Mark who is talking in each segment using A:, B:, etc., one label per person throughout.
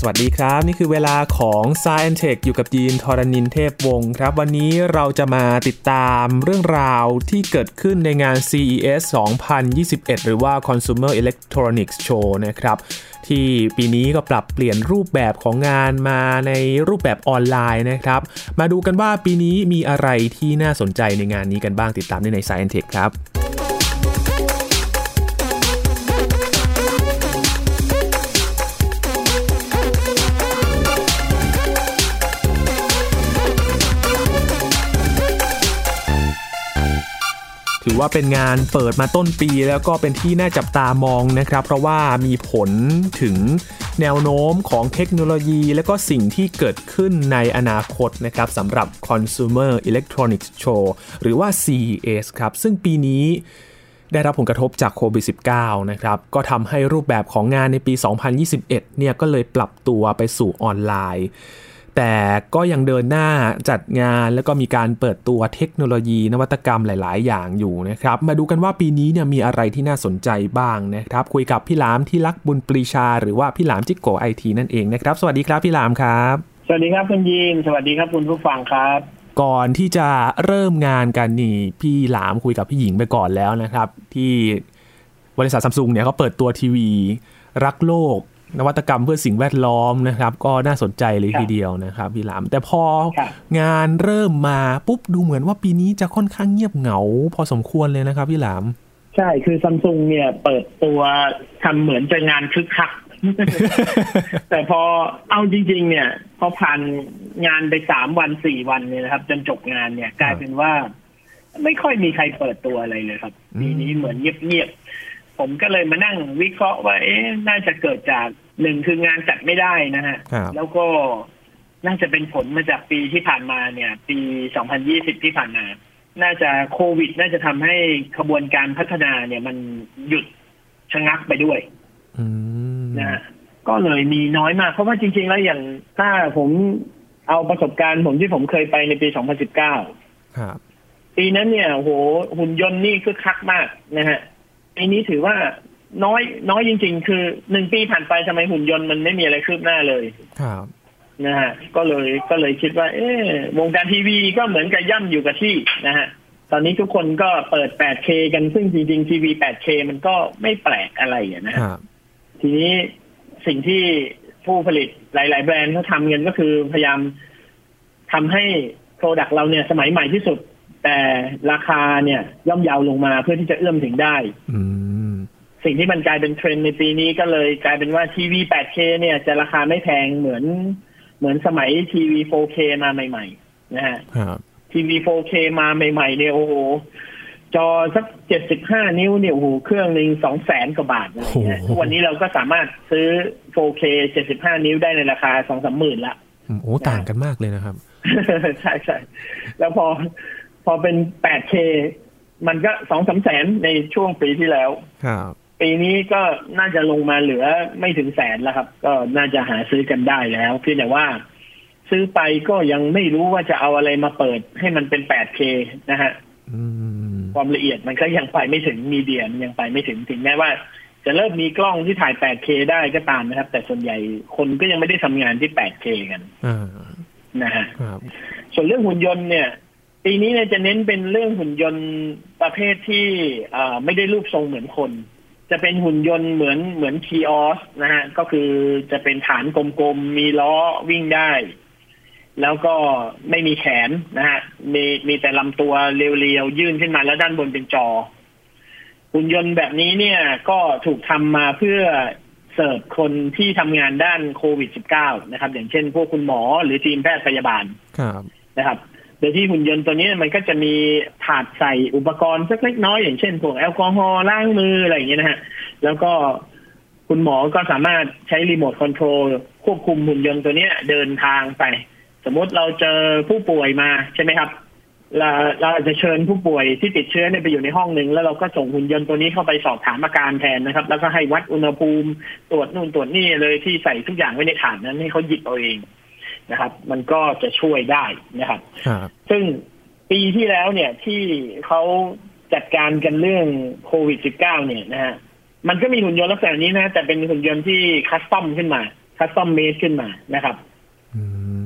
A: สวัสดีครับ นี่คือเวลาของ s าย n t e c h อยู่กับยีนทรณินเทพวงศ์ครับ วันนี้เราจะมาติดตามเรื่องราวที่เกิดขึ้นในงาน CES 2021 หรือว่า Consumer Electronics Show นะครับที่ปีนี้ก็ปรับเปลี่ยนรูปแบบของงานมาในรูปแบบออนไลน์นะครับ มาดูกันว่าปีนี้มีอะไรที่น่าสนใจในงานนี้กันบ้างติดตามได้ใน s าย n t e c h ครับ ถือว่าเป็นงานเปิดมาต้นปีแล้วก็เป็นที่น่าจับตามองนะครับ เพราะว่ามีผลถึงแนวโน้มของเทคโนโลยี และก็สิ่งที่เกิดขึ้นในอนาคตนะครับสำหรับ Consumer Electronics Show หรือว่า CES ครับ ซึ่งปีนี้ได้รับผลกระทบจากโควิด -19 นะครับ ก็ทำให้รูปแบบของงานในปี 2021 เนี่ยก็เลยปรับตัวไปสู่ออนไลน์ แต่ก็ยังเดินหน้าจัดงานแล้วก็มีการเปิดตัวเทคโนโลยีนวัตกรรมหลาย ๆ อย่างอยู่นะครับ มาดูกันว่าปีนี้เนี่ยมีอะไรที่น่าสนใจบ้างนะครับ คุยกับพี่หลามที่รักบุญปรีชา หรือว่าพี่หลามจิกโกไอทีนั่นเองนะครับ สวัสดีครับพี่หลามครับ
B: สวัสดีครับคุณยีน สวัสดีครับคุณผู้ฟังครับ
A: ก่อนที่จะเริ่มงานกันนี่พี่หลามคุยกับพี่หญิงไปก่อนแล้วนะครับ ที่บริษัทซัมซุงเนี่ยเขาเปิดตัวทีวี รักโลก นวัตกรรมเพื่อสิ่งแวดล้อมนะครับ ก็น่าสนใจเลยทีเดียวนะครับพี่หลาม แต่พองานเริ่มมาปุ๊บดูเหมือนว่าปีนี้จะค่อนข้างเงียบเหงา พอสมควรเลยนะครับพี่หลาม
B: ใช่คือซัมซุงเนี่ยเปิดตัวทำเหมือนจะงานคึกคัก แต่พอเอาจริง ๆ เนี่ย พอผ่านงานไปสามวันสี่วันเนี่ยนะครับ จนจบงานเนี่ยกลายเป็นว่า ไม่ค่อยมีใครเปิดตัวอะไรเลยครับปีนี้เหมือนเงียบ ผมก็เลยมานั่งวิเคราะห์ว่า เอ๊ะน่าจะเกิดจากหนึ่งคืองานจัดไม่ได้นะฮะ แล้วก็น่าจะเป็นผลมาจากปีที่ผ่านมาเนี่ย ปี 2020 ที่ผ่านมา น่าจะโควิด น่าจะทำให้ขบวนการพัฒนาเนี่ยมันหยุดชะงักไปด้วยนะฮะก็เลยมีน้อยมาก เพราะว่าจริง ๆ แล้วอย่างถ้าผมเอาประสบการณ์ผมที่ผมเคยไปในปี 2019ครับปีนั้นเนี่ยโหหุ่นยนต์นี่คือคักมากนะฮะ ปีนี้ถือว่าน้อยน้อยจริง ๆ คือหนึ่งปีผ่านไปทำไมหุ่นยนต์มันไม่มีอะไรคืบหน้าเลย
A: ครับ
B: นะฮะก็เลยก็เลยคิดว่า เอ๊วงการทีวีก็เหมือนกับย่ำอยู่กับที่นะฮะตอนนี้ทุกคนก็เปิด 8K กันซึ่งจริงๆทีวี 8K มันก็ไม่แปลกอะไรนะฮะทีนี้สิ่งที่ผู้ผลิตหลาย ๆ แบรนด์เขาทำกันก็คือพยายามทำให้โปรดักต์เราเนี่ยสมัยใหม่ที่สุด แต่ราคาเนี่ยย่อมเยาวลงมาเพื่อที่จะเอื้อมถึงได้สิ่งที่มันกลายเป็นเทรนด์ในปีนี้ก็เลยกลายเป็นว่าทีวี 8K เนี่ยจะราคาไม่แพงเหมือนเหมือนสมัยทีวี 4K มาใหม่ ๆ นะฮะทีวี 4K มาใหม่ ๆ เนี่ยโอ้โหจอสักเจ็ดสิบห้านิ้วเนี่ยโอ้โหเครื่องหนึ่งสองแสนกว่าบาทนะทุกวันนี้เราก็สามารถซื้อ 4K เจ็ดสิบห้านิ้วได้ในราคาสองสามหมื่นละ
A: โอ้ต่างกันมากเลยนะครับ
B: ใช่ใช่แล้วพอ พอเป็น 8K มันก็สองสาแสนในช่วงปีที่แล้ว
A: ครับ
B: ปีนี้ก็น่าจะลงมาเหลือไม่ถึงแสนแล้วครับ ก็น่าจะหาซื้อกันได้แล้วเพียงแต่ว่า ซื้อไปก็ยังไม่รู้ว่าจะเอาอะไรมาเปิดให้มันเป็น 8K นะฮะความละเอียดมันก็ยังไปไม่ถึงมีเดียมันยังไปไม่ถึงถึงแม้ว่า จะเริ่มมีกล้องที่ถ่าย 8K ได้ก็ตามนะครับ แต่ส่วนใหญ่คนก็ยังไม่ได้ทำงานที่ 8K กันนะฮะส่วนเรื่องหุ่นยนต์เนี่ย ปีนี้เนี่ยจะเน้นเป็นเรื่องหุ่นยนต์ประเภทที่ไม่ได้รูปทรงเหมือนคน จะเป็นหุ่นยนต์เหมือนเหมือนคีออสนะฮะก็คือจะเป็นฐานกลมๆมีล้อวิ่งได้ แล้วก็ไม่มีแขนนะฮะมีมีแต่ลำตัวเรียวๆยื่นขึ้นมาแล้วด้านบนเป็นจอ หุ่นยนต์แบบนี้เนี่ยก็ถูกทำมาเพื่อเสิร์ฟคนที่ทำงานด้านโควิด -19 นะครับ อย่างเช่นพวกคุณหมอหรือทีมแพทย์พยาบาลนะครับ โดยที่หุ่นยนต์ตัวนี้มันก็จะมีถาดใส่อุปกรณ์สักเล็กน้อยอย่างเช่นพวกแอลกอฮอล์ล้างมืออะไรอย่างเงี้ยนะฮะแล้วก็คุณหมอก็สามารถใช้รีโมทคอนโทรลควบคุมหุ่นยนต์ตัวนี้เดินทางไป สมมติเราเจอผู้ป่วยมาใช่ไหมครับเราเราจะเชิญผู้ป่วยที่ติดเชื้อเนี่ยไปอยู่ในห้องหนึ่งแล้วเราก็ส่งหุ่นยนต์ตัวนี้เข้าไปสอบถามอาการแทนนะครับ แล้วก็ให้วัดอุณหภูมิตรวจนู่นตรวจนี่เลยที่ใส่ทุกอย่างไว้ในถาดนั้นให้เขาหยิบเอาเอง นะครับ มันก็จะช่วยได้นะครับ ซึ่งปีที่แล้วเนี่ยที่เขาจัดการกันเรื่องโควิด -19 เนี่ยนะฮะมันก็มีหุ่นยนต์ลักษณะนี้นะ แต่เป็นหุ่นยนต์ที่ custom ขึ้นมา custom made ขึ้นมานะครับ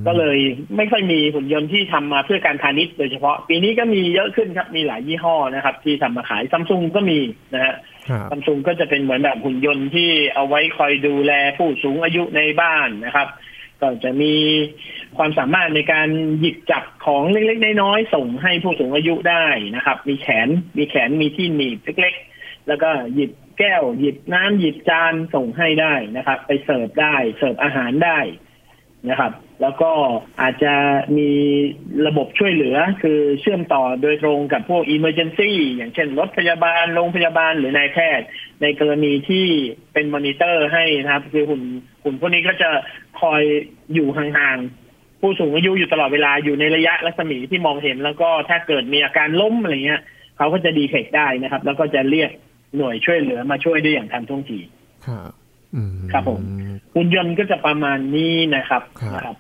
B: ก็เลยไม่ค่อยมีหุ่นยนต์ที่ทำมาเพื่อการพาณิชย์โดยเฉพาะ ปีนี้ก็มีเยอะขึ้นครับ มีหลายยี่ห้อนะครับ ที่ทำมาขายซัมซุงก็มีนะฮะซัมซุงก็จะเป็นเหมือนแบบหุ่นยนต์ที่เอาไว้คอยดูแลผู้สูงอายุในบ้านนะครับ ก็จะมีความสามารถในการหยิบจับของเล็กๆน้อยๆส่งให้ผู้สูงอายุได้นะครับ มีแขนมีแขนมีที่หนีบเล็กๆ แล้วก็หยิบแก้ว หยิบน้ำหยิบจานส่งให้ได้นะครับ ไปเสิร์ฟได้เสิร์ฟอาหารได้นะครับ แล้วก็อาจจะมีระบบช่วยเหลือ คือเชื่อมต่อโดยตรงกับพวก emergency อย่างเช่นรถพยาบาลโรงพยาบาลหรือนายแพทย์ ในกรณีที่เป็นมอนิเตอร์ให้นะครับ คือหุ่นหุ่นพวกนี้ก็จะคอยอยู่ห่างๆ ผู้สูงอายุอยู่ตลอดเวลาอยู่ในระยะรัศมีที่มองเห็น แล้วก็ถ้าเกิดมีอาการล้มอะไรเงี้ยเขาก็จะดีเทคได้นะครับ แล้วก็จะเรียกหน่วยช่วยเหลือมาช่วยได้อย่างทันท่วงที
A: ครับ
B: ครับผมหุ่นยนต์ก็จะประมาณนี้นะครับนะครับ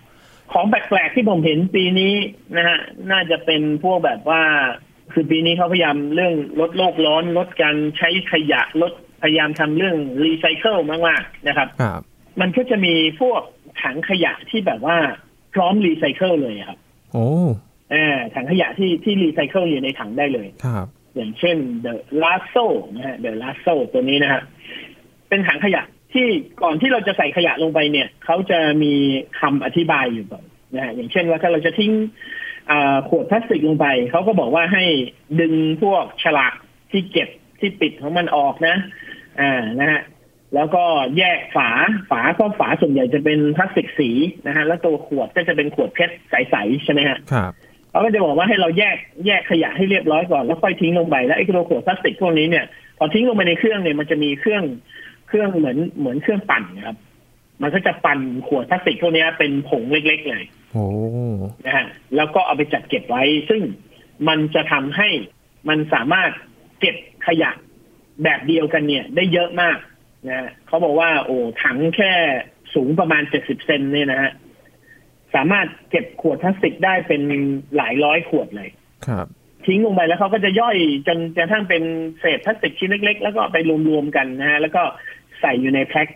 B: ของแปลกๆที่ผมเห็นปีนี้นะฮะน่าจะเป็นพวกแบบว่า คือปีนี้เขาพยายามเรื่องลดโลกร้อนลดการใช้ขยะลดพยายามทำเรื่องรีไซเคิลมากๆนะครับ มันก็จะมีพวกถังขยะที่แบบว่าพร้อมรีไซเคิลเลยครับ
A: โอ้
B: อถังขยะที่ที่รีไซเคิลอยู่ในถังได้เลย
A: ครับ
B: อย่างเช่นเดอะลาโซนะฮะเดอะลาโซตัวนี้นะฮะเป็นถังขยะ ที่ก่อนที่เราจะใส่ขยะลงไปเนี่ยเขาจะมีคำอธิบายอยู่ก่อนนะฮะอย่างเช่นว่าถ้าเราจะทิ้งขวดพลาสติกลงไปเขาก็บอกว่าให้ดึงพวกฉลากที่เก็บที่ปิดของมันออกนะ อ่านะฮะแล้วก็แยกฝาฝาก็ฝาส่วนใหญ่จะเป็นพลาสติกสีนะฮะแล้วตัวขวดก็จะเป็นขวดเพชรใสๆใช่ไหมฮะ
A: ครับ
B: เขาก็จะบอกว่าให้เราแยกแยกขยะให้เรียบร้อยก่อนแล้วค่อยทิ้งลงไปแล้วไอ้ตัวขวดพลาสติกพวกนี้เนี่ยพอทิ้งลงไปในเครื่องเนี่ยมันจะมีเครื่อง เครื่องเหมือนเหมือนเครื่องปั่นนะครับ มันก็จะปั่นขวดพลาสติกพวกนี้เป็นผงเล็กๆเลย
A: โอ้
B: นะฮะแล้วก็เอาไปจัดเก็บไว้ ซึ่งมันจะทำให้มันสามารถเก็บขยะแบบเดียวกันเนี่ย ได้เยอะมากนะเขาบอกว่า โอ้ถังแค่สูงประมาณเจ็ดสิบเซนเนี่ยนะฮะสามารถเก็บขวดพลาสติกได้เป็นหลายร้อยขวดเลย
A: ครับ
B: ทิ้งลงไปแล้วเขาก็จะย่อยจนกระทั่งเป็นเศษพลาสติกชิ้นเล็ก ๆ แล้วก็ไปรวมๆกันนะฮะแล้วก็ ใส่อยู่ในแพ็ค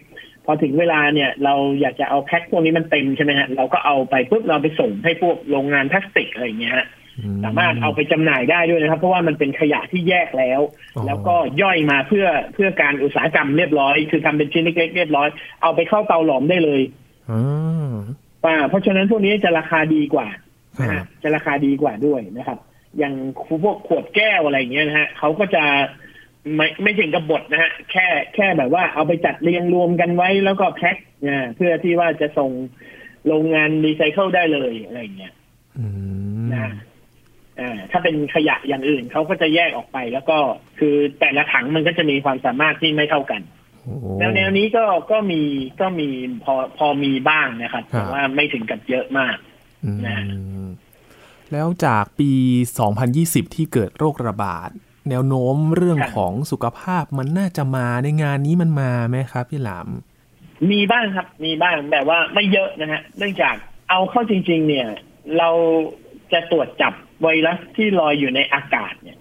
B: พอถึงเวลาเนี่ยเราอยากจะเอาแพ็คพวกนี้มันเต็มใช่ไหมฮะเราก็เอาไปปุ๊บเราไปส่งให้พวกโรงงานพลาสติกอะไรอย่างเงี้ยฮะสามารถเอาไปจำหน่ายได้ด้วยนะครับ เพราะว่ามันเป็นขยะที่แยกแล้ว แล้วก็ย่อยมาเพื่อเพื่อการอุตสาหกรรมเรียบร้อย คือทำเป็นชิ้นเล็กๆเรียบร้อย เอาไปเข้าเตาหลอมได้เลยอ่าเพราะฉะนั้นพวกนี้จะราคาดีกว่าจะราคาดีกว่าด้วยนะครับ อย่างพวกขวดแก้วอะไรอย่างเงี้ยนะฮะเขาก็จะ ไม่ไม่ถึงกับบทนะฮะแค่แค่แบบว่าเอาไปจัดเรียงรวมกันไว้แล้วก็แพ็คเนี่ยเพื่อที่ว่าจะส่งโรงงานรีไซเคิลได้เลยอะไรเงี้ยนะอ่าถ้าเป็นขยะอย่างอื่นเขาก็จะแยกออกไป แล้วก็คือแต่ละถังมันก็จะมีความสามารถที่ไม่เท่ากันแนวแนวนี้ก็ก็มีก็มีพอพอมีบ้างนะครับแต่ว่าไม่ถึงกับเยอะมากนะ
A: แล้วจากปี 2020 ที่เกิดโรคระบาด แนวโน้มเรื่องของสุขภาพมันน่าจะมาในงานนี้มันมาไหมครับ พี่หลาม
B: มีบ้างครับ มีบ้างแต่ว่าไม่เยอะนะฮะ เนื่องจากเอาเข้าจริง ๆ เนี่ย เราจะตรวจจับไวรัสที่ลอยอยู่ในอากาศเนี่ย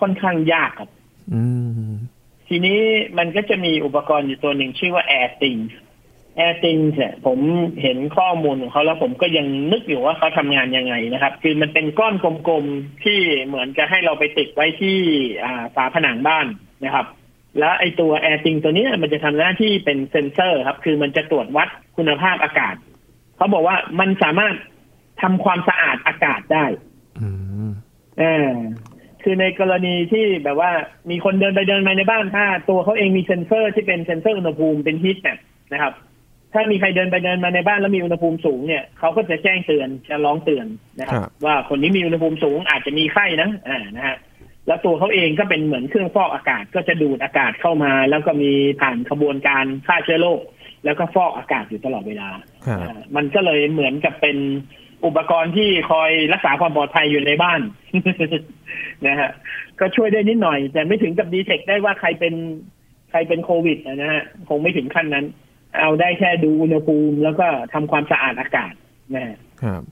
B: ค่อนข้างยากครับ
A: อืม
B: ทีนี้มันก็จะมีอุปกรณ์อยู่ตัวหนึ่งชื่อว่า Air Things แอร์ติงเนี่ยผมเห็นข้อมูลของเขาแล้วผมก็ยังนึกอยู่ว่าเขาทำงานยังไงนะครับ คือมันเป็นก้อนกลมๆที่เหมือนจะให้เราไปติดไว้ที่ฝาผนังบ้านนะครับ แล้วไอตัวแอร์ติงตัวนี้มันจะทำหน้าที่เป็นเซนเซอร์ครับ คือมันจะตรวจวัดคุณภาพอากาศ เขาบอกว่ามันสามารถทำความสะอาดอากาศได้
A: อืม
B: อ่าคือในกรณีที่แบบว่ามีคนเดินไปเดินมาในบ้านถ้าตัวเขาเองมีเซนเซอร์ที่เป็นเซนเซอร์อุณหภูมิเป็นฮีทนะครับ ถ้ามีใครเดินไปเดินมาในบ้านแล้วมีอุณหภูมิสูงเนี่ยเขาก็จะแจ้งเตือนจะร้องเตือนนะครับว่าคนนี้มีอุณหภูมิสูงอาจจะมีไข้นะอ่านะฮะแล้วตัวเขาเองก็เป็นเหมือนเครื่องฟอกอากาศก็จะดูดอากาศเข้ามา แล้วก็มีผ่านขบวนการฆ่าเชื้อโรคแล้วก็ฟอกอากาศอยู่ตลอดเวลา มันก็เลยเหมือนกับเป็นอุปกรณ์ที่คอยรักษาความปลอดภัยอยู่ในบ้านนะฮะก็ช่วยได้นิดหน่อย แต่ไม่ถึงกับดีเทคได้ว่าใครเป็นใครเป็นโควิดนะฮะคงไม่ถึงขั้นนั้น เอาได้แค่ดูอุณหภูมิ แล้วก็ทำความสะอาดอากาศนะครับ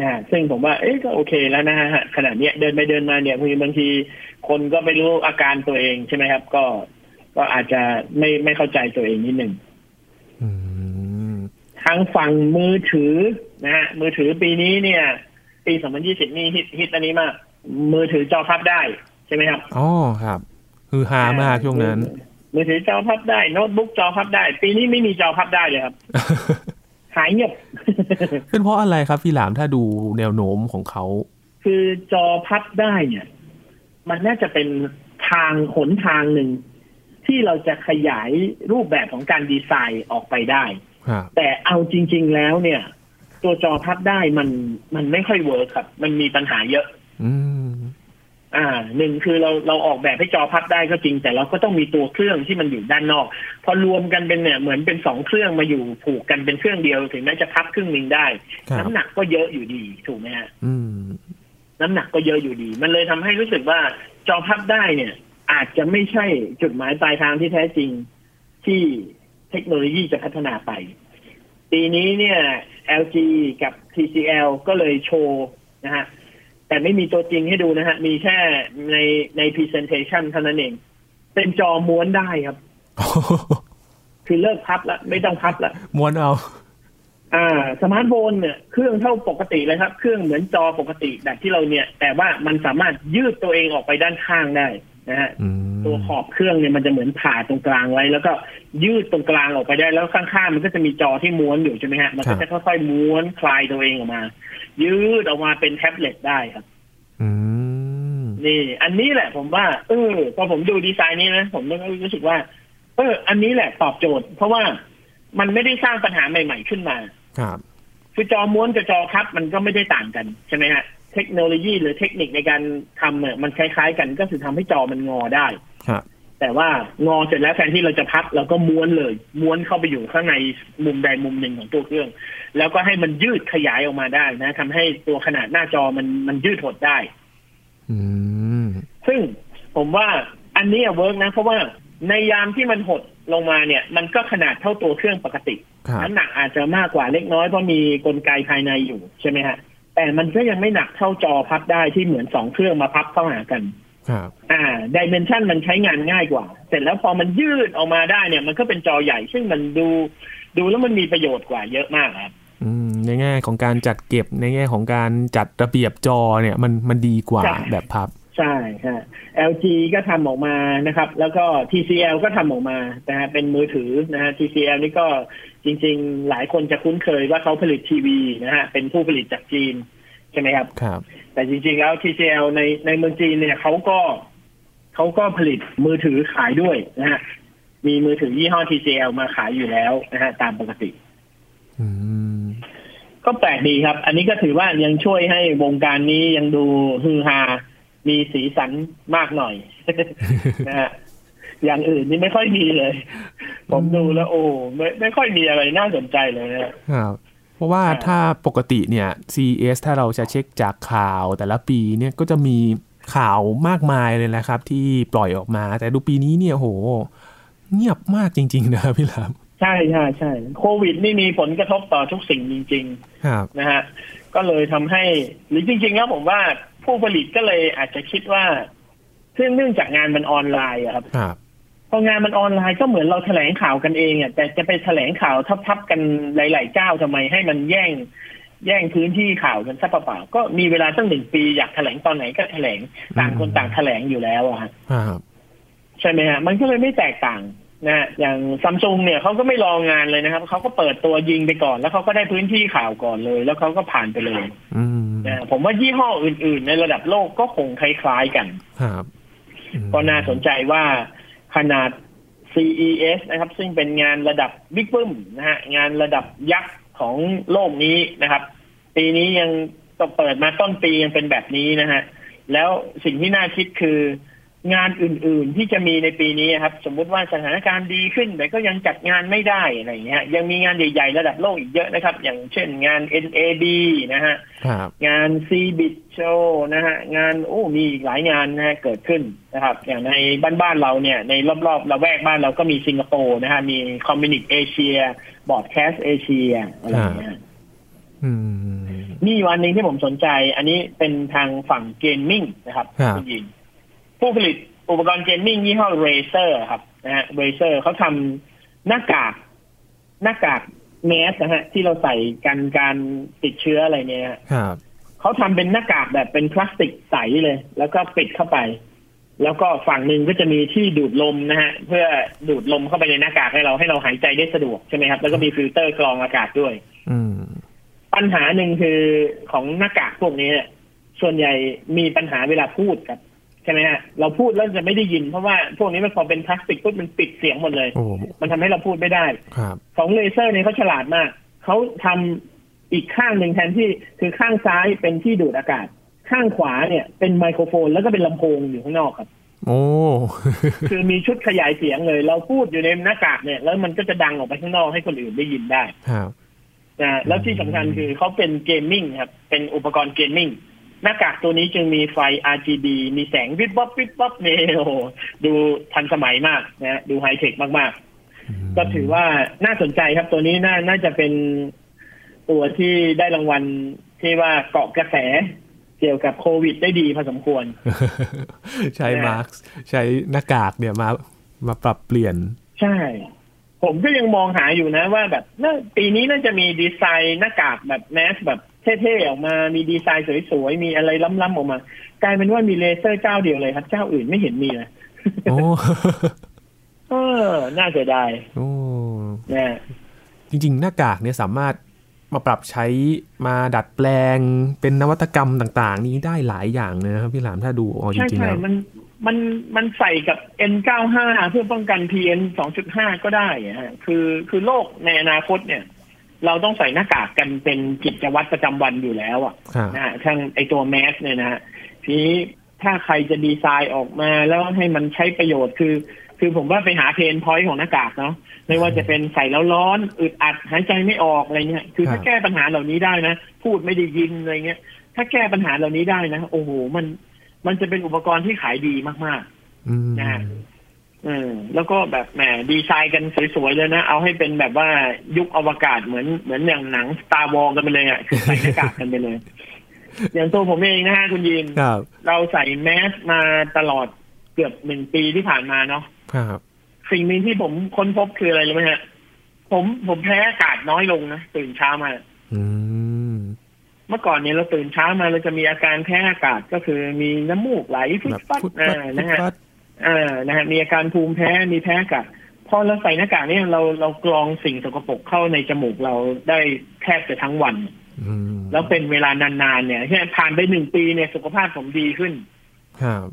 B: นะซึ่งผมว่าเอ๊ะก็โอเคแล้วนะฮะขณะนี้เดินไปเดินมาเนี่ยบางทีคนก็ไม่รู้อาการตัวเองใช่ไหมครับ ก็ก็อาจจะไม่ไม่เข้าใจตัวเองนิดหนึ่งทางฝั่งมือถือนะฮะมือถือปีนี้เนี่ย ปี 2020 นี่ฮิตฮิตอันนี้มาก มือถือจอพับได้ใช่ไหมครับ
A: อ๋อครับ คือฮามากช่วงนั้น
B: มือถือจอพับได้โน้ตบุ๊กจอพับได้ ปีนี้ไม่มีจอพับได้เลยครับหายเงียบ
A: เป็นเพราะอะไรครับพี่หลามถ้าดูแนวโน้มของเขา
B: คือจอพับได้เนี่ย มันน่าจะเป็นทางหนทางหนึ่งที่เราจะขยายรูปแบบของการดีไซน์ออกไปได้
A: ครับ
B: แต่เอาจริง ๆ แล้วเนี่ย ตัวจอพับได้มันมันไม่ค่อยเวิร์คครับ มันมีปัญหาเยอะ
A: อืม
B: อ่าหนึ่งคือเราเราออกแบบให้จอพับได้ก็จริง แต่เราก็ต้องมีตัวเครื่องที่มันอยู่ด้านนอก พอรวมกันเป็นเนี่ยเหมือนเป็นสองเครื่องมาอยู่ผูกกันเป็นเครื่องเดียวถึงแม้จะพับครึ่งหนึ่งได้
A: ครับ
B: น้ำหนักก็เยอะอยู่ดีถูกไหมฮะ
A: อืม
B: น้ำหนักก็เยอะอยู่ดี มันเลยทำให้รู้สึกว่าจอพับได้เนี่ย อาจจะไม่ใช่จุดหมายปลายทางที่แท้จริงที่เทคโนโลยีจะพัฒนาไป ปีนี้เนี่ย LG กับ TCL ก็เลยโชว์นะฮะ แต่ไม่มีตัวจริงให้ดูนะฮะ มีแค่ในใน presentation เท่านั้นเอง เป็นจอม้วนได้ครับ คือเลิกพับแล้วไม่ต้องพับแล้ว
A: ม้วนเอา
B: อ่า สมาร์ทโฟนเนี่ยเครื่องเท่าปกติเลยครับ เครื่องเหมือนจอปกติแบบที่เราเนี่ย แต่ว่ามันสามารถยืดตัวเองออกไปด้านข้างได้นะฮะ
A: อืม
B: ตัวขอบเครื่องเนี่ยมันจะเหมือนผ่าตรงกลางไว้ แล้วก็ยืดตรงกลางออกไปได้แล้วข้างๆมันก็จะมีจอที่ม้วนอยู่ใช่ไหมฮะมันก็จะค่อยๆม้วนคลายตัวเองออกมา ยืดออกมาเป็นแท็บเล็ตได้ครับ
A: อืม
B: นี่ อันนี้แหละผมว่า เออพอผมดูดีไซน์นี้นะผมก็รู้สึกว่า เออ อันนี้แหละตอบโจทย์ เพราะว่ามันไม่ได้สร้างปัญหาใหม่ ๆ ขึ้นมา
A: ครับ
B: คือจอม้วนกับจอพับมันก็ไม่ได้ต่างกันใช่ไหมฮะเทคโนโลยีหรือเทคนิคในการทำเนี่ยมันคล้ายๆกันก็คือทำให้จอมันงอได้
A: ครับ
B: แต่ว่างอเสร็จแล้วแทนที่เราจะพับเราก็ม้วนเลย ม้วนเข้าไปอยู่ข้างในมุมใดมุมหนึ่งของตัวเครื่อง แล้วก็ให้มันยืดขยายออกมาได้นะทำให้ตัวขนาดหน้าจอมันมันยืดหดได้
A: อืม
B: ซึ่งผมว่าอันนี้ work นะ เพราะว่าในยามที่มันหดลงมาเนี่ย มันก็ขนาดเท่าตัวเครื่องปกติ
A: ครับ
B: น้ำหนักอาจจะมากกว่าเล็กน้อยเพราะมีกลไกภายในอยู่ใช่ไหมฮะแต่มันก็ยังไม่หนักเท่าจอพับได้ที่เหมือนสองเครื่องมาพับเข้าหากัน
A: ครับ
B: อ่า dimension มันใช้งานง่ายกว่า เสร็จแล้วพอมันยืดออกมาได้เนี่ย มันก็เป็นจอใหญ่ ซึ่งมันดู ดูแล้วมันมีประโยชน์กว่าเยอะมากครับ
A: อืมในแง่ของการจัดเก็บในแง่ของการจัดระเบียบจอเนี่ยมันมันดีกว่า
B: ใช่
A: แบบพับ
B: ใช่ฮะ LG ก็ทำออกมานะครับ แล้วก็ TCL ก็ทำออกมานะฮะเป็นมือถือนะฮะ TCL นี่ก็จริง ๆ หลายคนจะคุ้นเคยว่าเขาผลิตทีวีนะฮะเป็นผู้ผลิตจากจีนใช่ไหมครับ
A: ครับ
B: แต่จริงๆแล้ว TCL ในในเมืองจีนเนี่ยเขาก็เขาก็ผลิตมือถือขายด้วยนะฮะมีมือถือยี่ห้อ TCL มาขายอยู่แล้วนะฮะตามปกติ
A: อืม
B: ก็แปลกดีครับ อันนี้ก็ถือว่ายังช่วยให้วงการนี้ยังดูฮือฮา มีสีสันมากหน่อยนะฮะอย่างอื่นนี่ไม่ค่อยมีเลย ผมดูแล้วโอ้ไม่ไม่ค่อยมีอะไรน่าสนใจเลยนะ
A: ครับ เพราะว่า
B: อ่า
A: ถ้าปกติเนี่ย CES ถ้าเราจะเช็คจากข่าวแต่ละปีเนี่ยก็จะมีข่าวมากมายเลยนะครับ ที่ปล่อยออกมา แต่ดูปีนี้เนี่ยโห เงียบมากจริง ๆ นะครับพี่หลาม
B: ใช่ใช่ใช่โควิดนี่มีผลกระทบต่อทุกสิ่งจริงๆ
A: ครับ
B: นะฮะก็เลยทำให้หรือจริง ๆ แล้วผมว่าผู้ผลิตก็เลยอาจจะคิดว่าซึ่งเนื่องจากงานมันออนไลน์อะครับ
A: ครับ
B: พองานมันออนไลน์ก็เหมือนเราแถลงข่าวกันเองอะแต่จะไปแถลงข่าวทับๆกันหลาย ๆ เจ้าทำไมให้มันแย่ง แย่งพื้นที่ข่าวกันซะเปล่าๆก็มีเวลาตั้งหนึ่งปีอยากแถลงตอนไหนก็แถลงต่างคนต่างแถลงอยู่แล้วอะฮะ
A: ครับ
B: ใช่ไหมฮะมันก็เลยไม่แตกต่างนะฮะอย่างซัมซุงเนี่ยเขาก็ไม่รองานเลยนะครับเขาก็เปิดตัวยิงไปก่อน แล้วเขาก็ได้พื้นที่ข่าวก่อนเลย แล้วเขาก็ผ่านไปเลย
A: อืม
B: นะผมว่ายี่ห้ออื่น ๆ ในระดับโลกก็คงคล้ายๆกัน
A: ครับอืม
B: ก็น่าสนใจว่า ขนาด CES นะครับ ซึ่งเป็นงานระดับบิ๊กบึ้มนะฮะงานระดับยักษ์ของโลกนี้นะครับ ปีนี้ยังต้องเปิดมาต้นปียังเป็นแบบนี้นะฮะแล้วสิ่งที่น่าคิดคือ งานอื่นๆที่จะมีในปีนี้ครับ สมมุติว่าสถานการณ์ดีขึ้น แต่ก็ยังจัดงานไม่ได้อะไรอย่างเงี้ยยังมีงานใหญ่ๆ ระดับโลกอีกเยอะนะครับ อย่างเช่นงาน NAB นะฮะ
A: ครับ
B: งาน c b i t Show นะฮะงานโอ้มีอีกหลายงานนะฮะเกิดขึ้นนะครับ อย่างในบ้านบ้านๆเราเนี่ยในรอบๆละแวกบ้านเราก็มีสิงคโปร์นะฮะมีคอมมิ n นิกเอเชียบอร์ดแคสเอเชียอะไรอย่างเงี้ย
A: อืม
B: มีวันหนึ่งที่ผมสนใจ อันนี้เป็นทางฝั่งเกมมิ่งนะครับ
A: ครับ
B: ณยิง ผู้ผลิตอุปกรณ์เกมมิ่งยี่ห้อ Razer ครับนะฮะ Razer เขาทำหน้ากากหน้ากากแมสนะฮะ ที่เราใส่กันการติดเชื้ออะไรเนี่ย
A: ครับ
B: เขาทำเป็นหน้ากากแบบเป็นพลาสติกใสเลย แล้วก็ปิดเข้าไป แล้วก็ฝั่งหนึ่งก็จะมีที่ดูดลมนะฮะ เพื่อดูดลมเข้าไปในหน้ากากให้เราให้เราหายใจได้สะดวกใช่ไหมครับแล้วก็มีฟิลเตอร์กรองอากาศด้วย
A: อืม
B: ปัญหาหนึ่งคือของหน้ากากพวกนี้เนี่ยส่วนใหญ่มีปัญหาเวลาพูดครับใช่ไหมฮะเราพูดแล้วจะไม่ได้ยินเพราะว่าพวกนี้มันพอเป็นพลาสติกปุ๊บมันปิดเสียงหมดเลย
A: โอ้
B: มันทำให้เราพูดไม่ได้
A: ครับ
B: ของ Razer เนี่ยเขาฉลาดมากเขาทำอีกข้างหนึ่งแทนที่คือข้างซ้ายเป็นที่ดูดอากาศ ข้างขวาเนี่ยเป็นไมโครโฟนแล้วก็เป็นลำโพงอยู่ข้างนอกครับ
A: โอ้
B: คือมีชุดขยายเสียงเลย เราพูดอยู่ในหน้ากากเนี่ย แล้วมันก็จะดังออกไปข้างนอกให้คนอื่นได้ยินได้
A: ครับ
B: นะแล้วที่สำคัญคือเขาเป็น gaming ครับเป็นอุปกรณ์ gaming หน้ากากตัวนี้จึงมีไฟ RGB มีแสงวิบวับวิบวับเนี่ยโอ้โหดูทันสมัยมากนะดู high-tech มากๆ ก็ถือว่าน่าสนใจครับตัวนี้น่าน่าจะเป็นตัวที่ได้รางวัลที่ว่าเกาะกระแสเกี่ยวกับโควิดได้ดีพอสมควร
A: ใช้มาร์กใช้หน้ากากเนี่ยมามาปรับเปลี่ยน
B: ใช่ ผมก็ยังมองหาอยู่นะว่าแบบน่าปีนี้น่าจะมีดีไซน์หน้ากากแบบแมสแบบ เท่ๆออกมา มีดีไซน์สวยๆ มีอะไรล้ำๆออกมา กลายเป็นว่ามีเลเซอร์เจ้าเดียวเลยครับ เจ้าอื่นไม่เห็นมีเลย
A: โอ้
B: เออ น่าเสียดาย
A: โอ้
B: นะ
A: จริงๆ หน้ากากเนี่ยสามารถมาปรับใช้มาดัดแปลงเป็นนวัตกรรมต่าง ๆ นี้ได้หลายอย่างเลยนะครับพี่หลามถ้าดูเอาจ
B: ใช่
A: ริงๆ
B: ใช่
A: แล้ว
B: มันมันมันใส่กับ N95 เพื่อป้องกัน PM 2.5 ก็ได้อะฮะคือคือโลกในอนาคตเนี่ย เราต้องใส่หน้ากากกันเป็นกิจวัตรประจำวันอยู่แล้วอะ
A: ครับ
B: นะฮะทั้งไอตัวแมสเนี่ยนะฮะทีนี้ถ้าใครจะดีไซน์ออกมาแล้วให้มันใช้ประโยชน์คือ คือผมว่าไปหา pain point ของหน้ากากเนาะไม่ว่าจะเป็นใส่แล้วร้อนอึดอัดหายใจไม่ออกอะไรเงี้ยคือถ้าแก้ปัญหาเหล่านี้ได้นะ พูดไม่ได้ยินอะไรเงี้ย ถ้าแก้ปัญหาเหล่านี้ได้นะ โอ้โหมันมันจะเป็นอุปกรณ์ที่ขายดีมาก
A: อืม
B: นะฮะๆเออแล้วก็แบบแหมดีไซน์กันสวยๆเลยนะ เอาให้เป็นแบบว่ายุคอวกาศเหมือนเหมือนอย่างหนัง Star Wars กันไปเลยอะคือใส่หน้ากากกันไปเลย อย่างตัวผมเองนะฮะคุณยิน
A: ครับ
B: เราใส่แมสมาตลอดเกือบหนึ่งปีที่ผ่านมาเนาะ
A: ครับ
B: สิ่งหนึ่งที่ผมค้นพบคืออะไรรู้ไหมฮะ ผมผมแพ้อากาศน้อยลงนะตื่นเช้ามา
A: อืม
B: เมื่อก่อนเนี่ยเราตื่นเช้ามาเราจะมีอาการแพ้อากาศก็คือมีน้ำมูกไหลฟุด
A: แบบ
B: ฟัด
A: ฟุด
B: อ่า
A: ฟัดฟุ
B: นะ
A: ด
B: ฮะ
A: ฟัด
B: อ่านะฮะมีอาการภูมิแพ้มีแพ้อากาศพอเราใส่หน้ากากเนี่ยเราเรากรองสิ่งสกปรกเข้าในจมูกเราได้แทบจะทั้งวัน
A: อืม
B: แล้วเป็นเวลานานๆเนี่ยที่ผ่านไปหนึ่งปีเนี่ยสุขภาพผมดีขึ้น
A: ครับ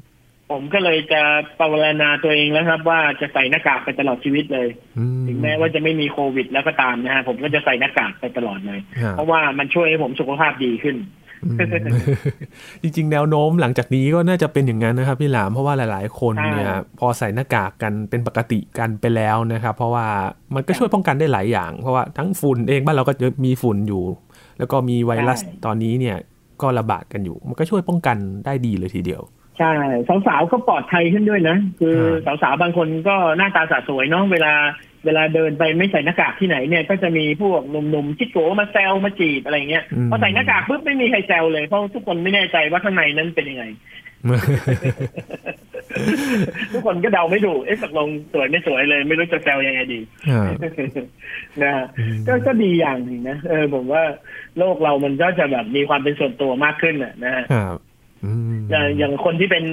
B: ผมก็เลยจะปรารณาตัวเองแล้วครับ ว่าจะใส่หน้ากากไปตลอดชีวิตเลย
A: อื
B: ถึงแม้ว่าจะไม่มีโควิดแล้วก็ตามนะฮะผมก็จะใส่หน้ากากไปตลอดเลย
A: ครับ
B: เพราะว่ามันช่วยให้ผมสุขภาพดีขึ้น
A: อืม จริงๆ แนวโน้มหลังจากนี้ก็น่าจะเป็นอย่างนั้นนะครับพี่หลามเพราะว่าหลาย ๆ คนเนี่ย
B: ใช่
A: พอใส่หน้ากากกันเป็นปกติกันไปแล้วนะครับ เพราะว่ามันก็ช่วยป้องกันได้หลายอย่าง เพราะว่าทั้งฝุ่นเองบ้านเราก็จะมีฝุ่นอยู่ แล้วก็มีไวรัสตอนนี้เนี่ยก็ระบาดกันอยู่ มันก็ช่วยป้องกันได้ดีเลยทีเดียว
B: ใช่สาวๆก็ปลอดภัยขึ้นด้วยนะ คือ
A: ครับ
B: สาวๆบางคนก็หน้าตาสะสวยเนาะเวลา เวลาเดินไปไม่ใส่หน้ากากที่ไหนเนี่ย ก็จะมีพวกหนุ่มๆชิโกมาแซวมาจีบอะไรเงี้ย
A: อืม
B: พอใส่หน้ากากปุ๊บไม่มีใครแซวเลยเพราะทุกคนไม่แน่ใจว่าข้างในนั้นเป็นยังไงทุกคนก็เดาไม่ถูกเอ๊ะตกลงสวยไม่สวยเลย ไม่รู้จะแซวยังไงดี
A: ครับ
B: นะฮะ
A: อืม
B: ก็ก็ดีอย่างหนึ่งนะเออผมว่าโลกเรามันก็จะแบบมีความเป็นส่วนตัวมากขึ้นน่ะนะฮะ
A: ครับอืม
B: อย่างอย่างคนที่เป็น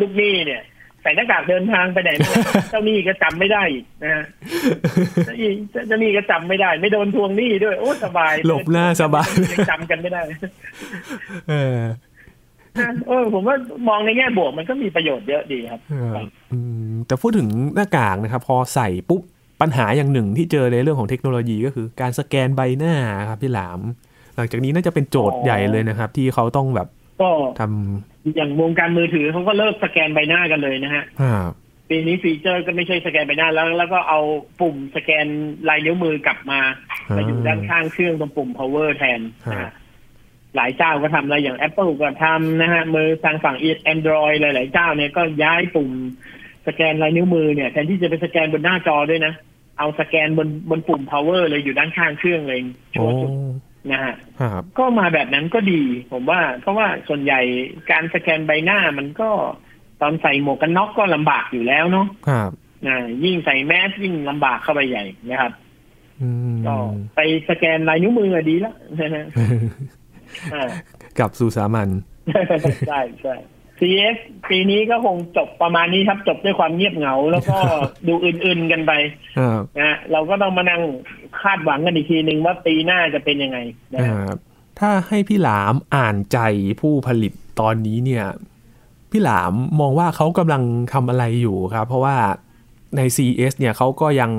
B: ลูกหนี้เนี่ย ใส่หน้ากากเดินทางไปไหนเนี่ยเจ้าหนี้ก็จำไม่ได้อีกนะฮะเจ้าหนี้เจ้าหนี้ก็จำไม่ได้ ไม่โดนทวงหนี้ด้วยโอ้สบาย
A: หลบหน้าสบาย
B: ยังจำกันไม่ได้
A: เออ
B: เออผมว่ามองในแง่บวกมันก็มีประโยชน์เยอะดีครับ
A: ครับอืมแต่พูดถึงหน้ากากนะครับ พอใส่ปุ๊บปัญหาอย่างหนึ่งที่เจอในเรื่องของเทคโนโลยีก็คือ การสแกนใบหน้าครับพี่หลาม หลังจากนี้น่าจะเป็นโจทย์
B: อ๋อ
A: ใหญ่เลยนะครับ ที่เขาต้องแบบ
B: ก็
A: ท
B: อย่างวงการมือถือเขาก็เลิกสแกนใบหน้ากันเลยนะฮะำ
A: ครับ
B: ปีนี้ฟีเจอร์ก็ไม่ใช่สแกนใบหน้าแล้ว แล้วก็เอาปุ่มสแกนลายนิ้วมือกลับมามาอยู่ด้านข้างเครื่องตรงปุ่ม power แทนนะฮะหลายเจ้าก็ทำอะไรอย่าง Apple ก็ทำนะฮะมือทางฝั่ง Android หลาย ๆ เจ้าเนี่ยก็ย้ายปุ่มสแกนลายนิ้วมือเนี่ยแทนที่จะไปสแกนบนหน้าจอด้วยนะ เอาสแกนบนบนปุ่ม power เลยอยู่ด้านข้างเครื่องเลยโช
A: โอ้
B: ว์จุด นะฮะ
A: ครับ
B: ก็มาแบบนั้นก็ดี ผมว่า เพราะว่าส่วนใหญ่การสแกนใบหน้ามันก็ตอนใส่หมวกกันน็อกก็ลำบากอยู่แล้วเนาะ
A: ครับ
B: อ่ายิ่งใส่แมสยิ่งลำบากเข้าไปใหญ่นะครับ
A: อืม
B: ก็ไปสแกนลายนิ้วมืออะดีแล้วนะฮะอ่า
A: กลับสู่สามัญ
B: ใช่ใช่ CS ปีนี้ก็คงจบประมาณนี้ครับ จบด้วยความเงียบเหงา แล้วก็ดูอื่นๆกันไป
A: ครับ
B: นะฮะเราก็ต้องมานั่งคาดหวังกันอีกทีหนึ่งว่าปีหน้าจะเป็นยังไงนะฮะ
A: ครับถ้าให้พี่หลามอ่านใจผู้ผลิตตอนนี้เนี่ย พี่หลามมองว่าเขากำลังทำอะไรอยู่ครับ เพราะว่าใน CS เนี่ยเขาก็ยัง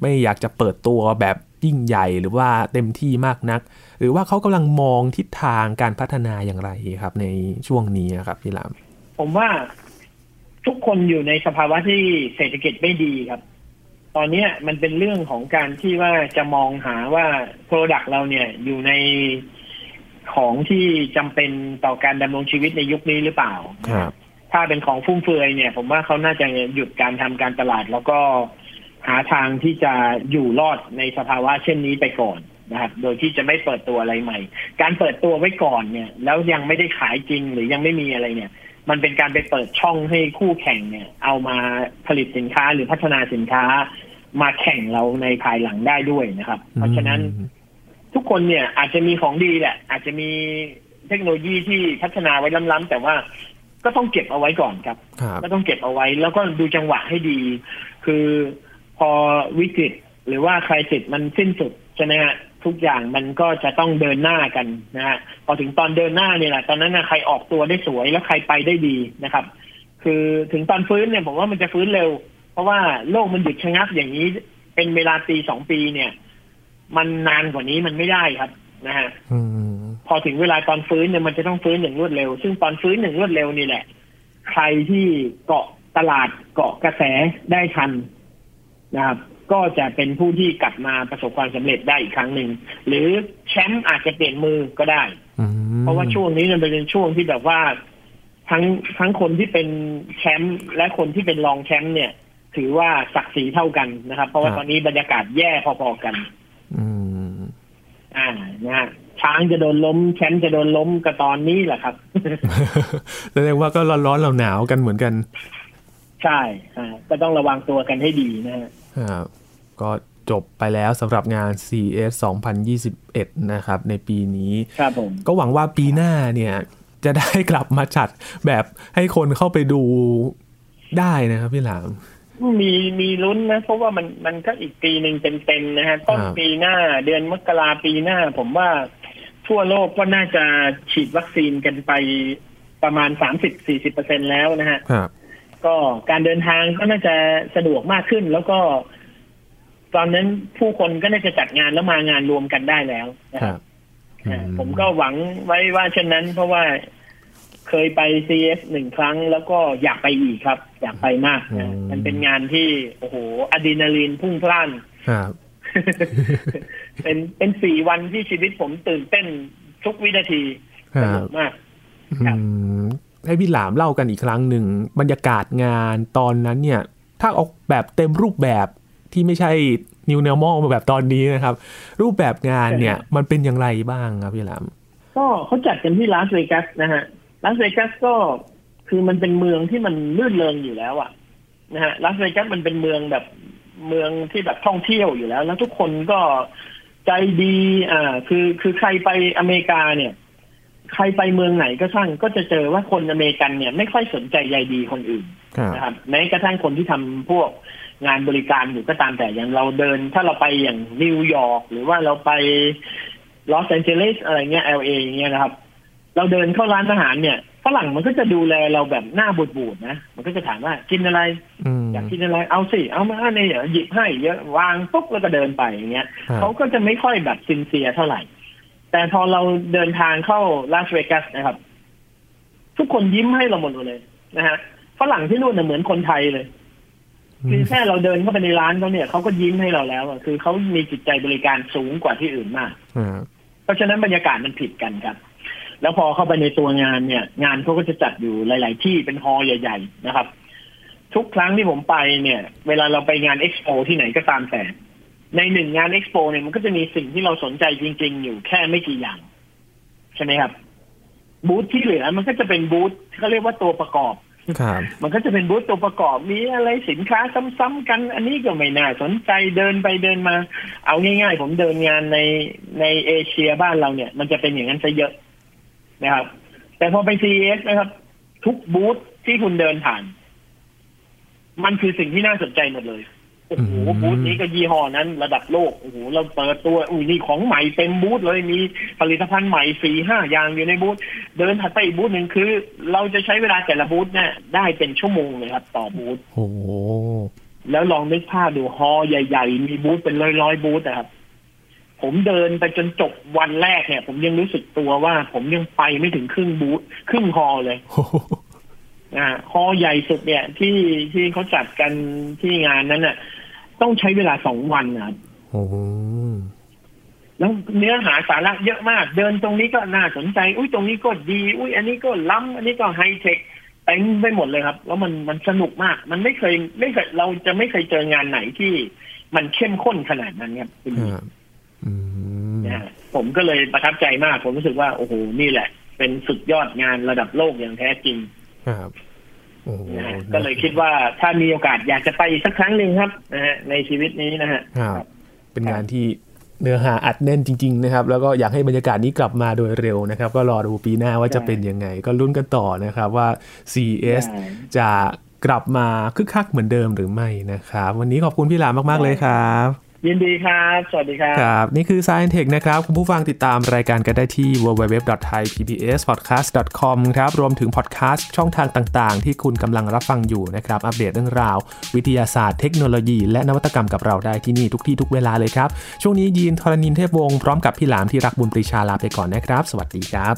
A: ไม่อยากจะเปิดตัวแบบยิ่งใหญ่หรือว่าเต็มที่มากนัก หรือว่าเขากำลังมองทิศทางการพัฒนาอย่างไรครับ ในช่วงนี้ครับพี่หลาม
B: ผมว่าทุกคนอยู่ในสภาวะที่เศรษฐกิจไม่ดีครับ ตอนเนี้ยมันเป็นเรื่องของการที่ว่าจะมองหาว่า Product เราเนี่ยอยู่ในของที่จำเป็นต่อการดำรงชีวิตในยุคนี้หรือเปล่า
A: ครับ
B: ถ้าเป็นของฟุ่มเฟือยเนี่ย ผมว่าเขาน่าจะหยุดการทำการตลาด แล้วก็หาทางที่จะอยู่รอดในสภาวะเช่นนี้ไปก่อน นะครับโดยที่จะไม่เปิดตัวอะไรใหม่ การเปิดตัวไว้ก่อนเนี่ย แล้วยังไม่ได้ขายจริงหรือยังไม่มีอะไรเนี่ย มันเป็นการไปเปิดช่องให้คู่แข่งเนี่ย เอามาผลิตสินค้าหรือพัฒนาสินค้า มาแข่งเราในภายหลังได้ด้วยนะครับ เพราะฉะนั้นทุกคนเนี่ยอาจจะมีของดีแหละ อาจจะมีเทคโนโลยีที่พัฒนาไว้ล้ำๆแต่ว่าก็ต้องเก็บเอาไว้ก่อนครับ
A: ครับ
B: ก็ต้องเก็บเอาไว้ แล้วก็ดูจังหวะให้ดี คือพอวิกฤตหรือว่าใครติดมันสิ้นสุดใช่ไหมฮะ ทุกอย่างมันก็จะต้องเดินหน้ากันนะฮะพอถึงตอนเดินหน้าเนี่ยแหละตอนนั้นนะใครออกตัวได้สวยแล้วใครไปได้ดีนะครับ คือถึงตอนฟื้นเนี่ยผมว่ามันจะฟื้นเร็ว เพราะว่าโลกมันหยุดชะงักอย่างนี้ เป็นเวลาปีสองปีเนี่ย มันนานกว่านี้มันไม่ได้ครับนะฮะ
A: อืม
B: พอถึงเวลาตอนฟื้นเนี่ยมันจะต้องฟื้นอย่างรวดเร็ว ซึ่งตอนฟื้นอย่างรวดเร็วนี่แหละ ใครที่เกาะตลาดเกาะกระแสได้ทันนะครับ ก็จะเป็นผู้ที่กลับมาประสบความสำเร็จได้อีกครั้งหนึ่ง หรือแชมป์อาจจะเปลี่ยนมือก็ได้
A: อืม
B: เพราะว่าช่วงนี้มันเป็นช่วงที่แบบว่า ทั้งทั้งคนที่เป็นแชมป์และคนที่เป็นรองแชมป์เนี่ย ถือว่าศักดิ์ศรีเท่ากันนะครับ เพราะว่าตอนนี้บรรยากาศแย่พอๆกัน
A: อืม
B: อ่านะฮะช้างจะโดนล้มแชมป์จะโดนล้มก็ตอนนี้แหละครับ
A: แสดงว่าก็ร้อนๆหนาวๆกันเหมือนกัน
B: ใช่อ่าก็ต้องระวังตัวกันให้ดีนะฮะ
A: ครับ ก็จบไปแล้วสำหรับงาน CS 2021 นะครับ ในปีนี้
B: ครับผม
A: ก็หวังว่าปีหน้าเนี่ย จะได้กลับมาจัดแบบให้คนเข้าไปดูได้นะครับพี่หลาม
B: มีมีลุ้นนะ เพราะว่ามันมันก็อีกปีหนึ่งเต็มๆนะฮะต้น
A: ครับ
B: ปีหน้าเดือนมกราปีหน้า ผมว่าทั่วโลกก็น่าจะฉีดวัคซีนกันไปประมาณสามสิบสี่สิบเปอร์เซ็นแล้วนะฮะ
A: ครับ
B: ก็การเดินทางก็น่าจะสะดวกมากขึ้นแล้วก็ ตอนนั้นผู้คนก็น่าจะจัดงานแล้วมางานรวมกันได้แล้วนะ
A: ค
B: ค
A: รั
B: รั
A: บบอื
B: อ่าผมก็หวังไว้ว่าเช่นนั้น เพราะว่าเคยไป CS หนึ่งครั้ง แล้วก็อยากไปอีกครับ อยากไปมากนะมันเป็นงานที่โอ้โหอะดรีนาลีนพุ่งพล่าน
A: ครับ
B: เป็นเป็นสี่วันที่ชีวิตผมตื่นเต้นทุกวินาที
A: ค
B: ส
A: รั
B: นุ
A: บ
B: กมากครับ
A: อืมให้พี่หลามเล่ากันอีกครั้งหนึ่งบรรยากาศงานตอนนั้นเนี่ย ถ้าออกแบบเต็มรูปแบบ ที่ไม่ใช่ New Normal มาแบบตอนนี้นะครับ รูปแบบงานเนี่ย มันเป็นอย่างไรบ้างครับพี่หลาม
B: ก็เขาจัดกันที่ลาสเวกัสนะฮะลาสเวกัสก็คือมันเป็นเมืองที่มันลื่นเริงอยู่แล้วอะนะฮะลาสเวกัสมันเป็นเมืองแบบเมืองที่แบบท่องเที่ยวอยู่แล้ว แล้วทุกคนก็ใจดี อ่า คือคือใครไปอเมริกาเนี่ย ใครไปเมืองไหนก็ช่างก็จะเจอว่าคนอเมริกันเนี่ยไม่ค่อยสนใจใยดีคนอื่น
A: ครับ
B: นะครับแม้กระทั่งคนที่ทำพวกงานบริการอยู่ก็ตามแต่อย่างเราเดิน ถ้าเราไปอย่างนิวยอร์กหรือว่าเราไปลอสแอนเจลิสอะไรเงี้ยเอลเอย่างเงี้ยนะครับ เราเดินเข้าร้านอาหารเนี่ยฝรั่งมันก็จะดูแลเราแบบหน้าบูดๆนะ มันก็จะถามว่ากินอะไร
A: อืม
B: อยากกินอะไรเอาสิ เอามาเนี่ยหยิบให้เยอะวางปุ๊บแล้วก็เดินไปอย่างเงี้ย
A: ครับ
B: เขาก็จะไม่ค่อยแบบ sincere เท่าไหร่ แต่พอเราเดินทางเข้าลาสเวกัสนะครับ ทุกคนยิ้มให้เราหมดเลยนะฮะฝรั่งที่นู่นน่ะเหมือนคนไทยเลยคือแค่เราเดินเข้าไปในร้านเขาเนี่ยเขาก็ยิ้มให้เราแล้วอะคือเขามีจิตใจบริการสูงกว่าที่อื่นมาก
A: อ่า
B: เพราะฉะนั้นบรรยากาศมันผิดกันครับ แล้วพอเข้าไปในตัวงานเนี่ย งานเขาก็จะจัดอยู่หลาย ๆ ที่เป็นฮอลล์ใหญ่ ๆ นะครับ ทุกครั้งที่ผมไปเนี่ย เวลาเราไปงานเอ็กซ์โปที่ไหนก็ตามแต่ ในหนึ่งงานเอ็กซ์โปเนี่ยมันก็จะมีสิ่งที่เราสนใจจริง ๆ อยู่แค่ไม่กี่อย่าง ใช่ไหมครับ บูธที่เหลือมันก็จะเป็นบูธที่เขาเรียกว่าตัวประกอบ
A: ครับ
B: มันก็จะเป็นบูธตัวประกอบมีอะไรสินค้าซ้ำๆกัน อันนี้ก็ไม่น่าสนใจเดินไปเดินมา เอาง่ายๆ ผมเดินงานในในเอเชียบ้านเราเนี่ย มันจะเป็นอย่างนั้นซะเยอะนะครับ แต่พอไป CES นะครับ ทุกบูธที่คุณเดินผ่าน มันคือสิ่งที่น่าสนใจหมดเลย โอ้โห
A: อืม
B: บูธนี้ก็ยี่ห้อนั้น ระดับโลกโอ้โหเราเปิดตัวอุ้ยนี่ของใหม่เต็มบูธเลยมีผลิตภัณฑ์ใหม่สี่ห้าอย่างอยู่ในบูธเดินถัดไปอีกบูธหนึ่งคือ เราจะใช้เวลาแต่ละบูธเนี่ยได้เป็นชั่วโมงเลยครับ ต่อบูธ
A: โอ้โห
B: แล้วลองนึกภาพดูฮอลล์ใหญ่ ๆ มีบูธเป็นร้อยๆบูธนะครับผมเดินไปจนจบวันแรกเนี่ย ผมยังรู้สึกตัวว่า ผมยังไปไม่ถึงครึ่งบูธครึ่งฮอลล์เลย
A: โอ้โห
B: อ่าฮอลล์ใหญ่สุดเนี่ย ที่ที่เขาจัดกันที่งานนั้นน่ะ ต้องใช้เวลาสองวันนะครับ
A: โอ้โห
B: แล้วเนื้อหาสาระเยอะมาก เดินตรงนี้ก็น่าสนใจ อุ้ยตรงนี้ก็ดี อุ้ยอันนี้ก็ล้ำอันนี้ก็ไฮเทคเต็มไปหมดเลยครับ แล้วมันมันสนุกมาก มันไม่เคยไม่เคยเราจะไม่เคยเจองานไหนที่มันเข้มข้นขนาดนั้นครับคุณ
A: ครับอืม
B: นะฮะผมก็เลยประทับใจมาก ผมรู้สึกว่าโอ้โหนี่แหละ เป็นสุดยอดงานระดับโลกอย่างแท้จริง
A: ครับโอ้โห
B: นะฮะ ก็เลยคิดว่าถ้ามีโอกาสอยากจะไปอีกสักครั้งหนึ่งครับนะฮะในชีวิตนี้นะฮะ
A: ครับเป็นงานที่เนื้อหาอัดแน่นจริง ๆ นะครับ แล้วก็อยากให้บรรยากาศนี้กลับมาโดยเร็วนะครับ ก็รอดูปีหน้าว่าจะเป็นยังไง ก็ลุ้นกันต่อนะครับว่า CES
B: ใช่
A: จะกลับมาคึกคักเหมือนเดิมหรือไม่นะครับ วันนี้ขอบคุณพี่หลามมาก ๆ เลยครับ
B: ยินดีครับ สวัสดีครับ
A: ครับ นี่คือ Science Tech นะครับ คุณผู้ฟังติดตามรายการกันได้ที่ www.thaipbspodcast.com ครับ รวมถึงพอดแคสต์ช่องทางต่าง ๆ ที่คุณกำลังรับฟังอยู่นะครับ อัปเดตเรื่องราว วิทยาศาสตร์เทคโนโลยี และนวัตกรรมกับเราได้ที่นี่ทุกที่ทุกเวลาเลยครับ ช่วงนี้ยีนทรณินเทพวงศ์พร้อมกับพี่หลามที่รักบุญปรีชาลาไปก่อนนะครับ สวัสดีครับ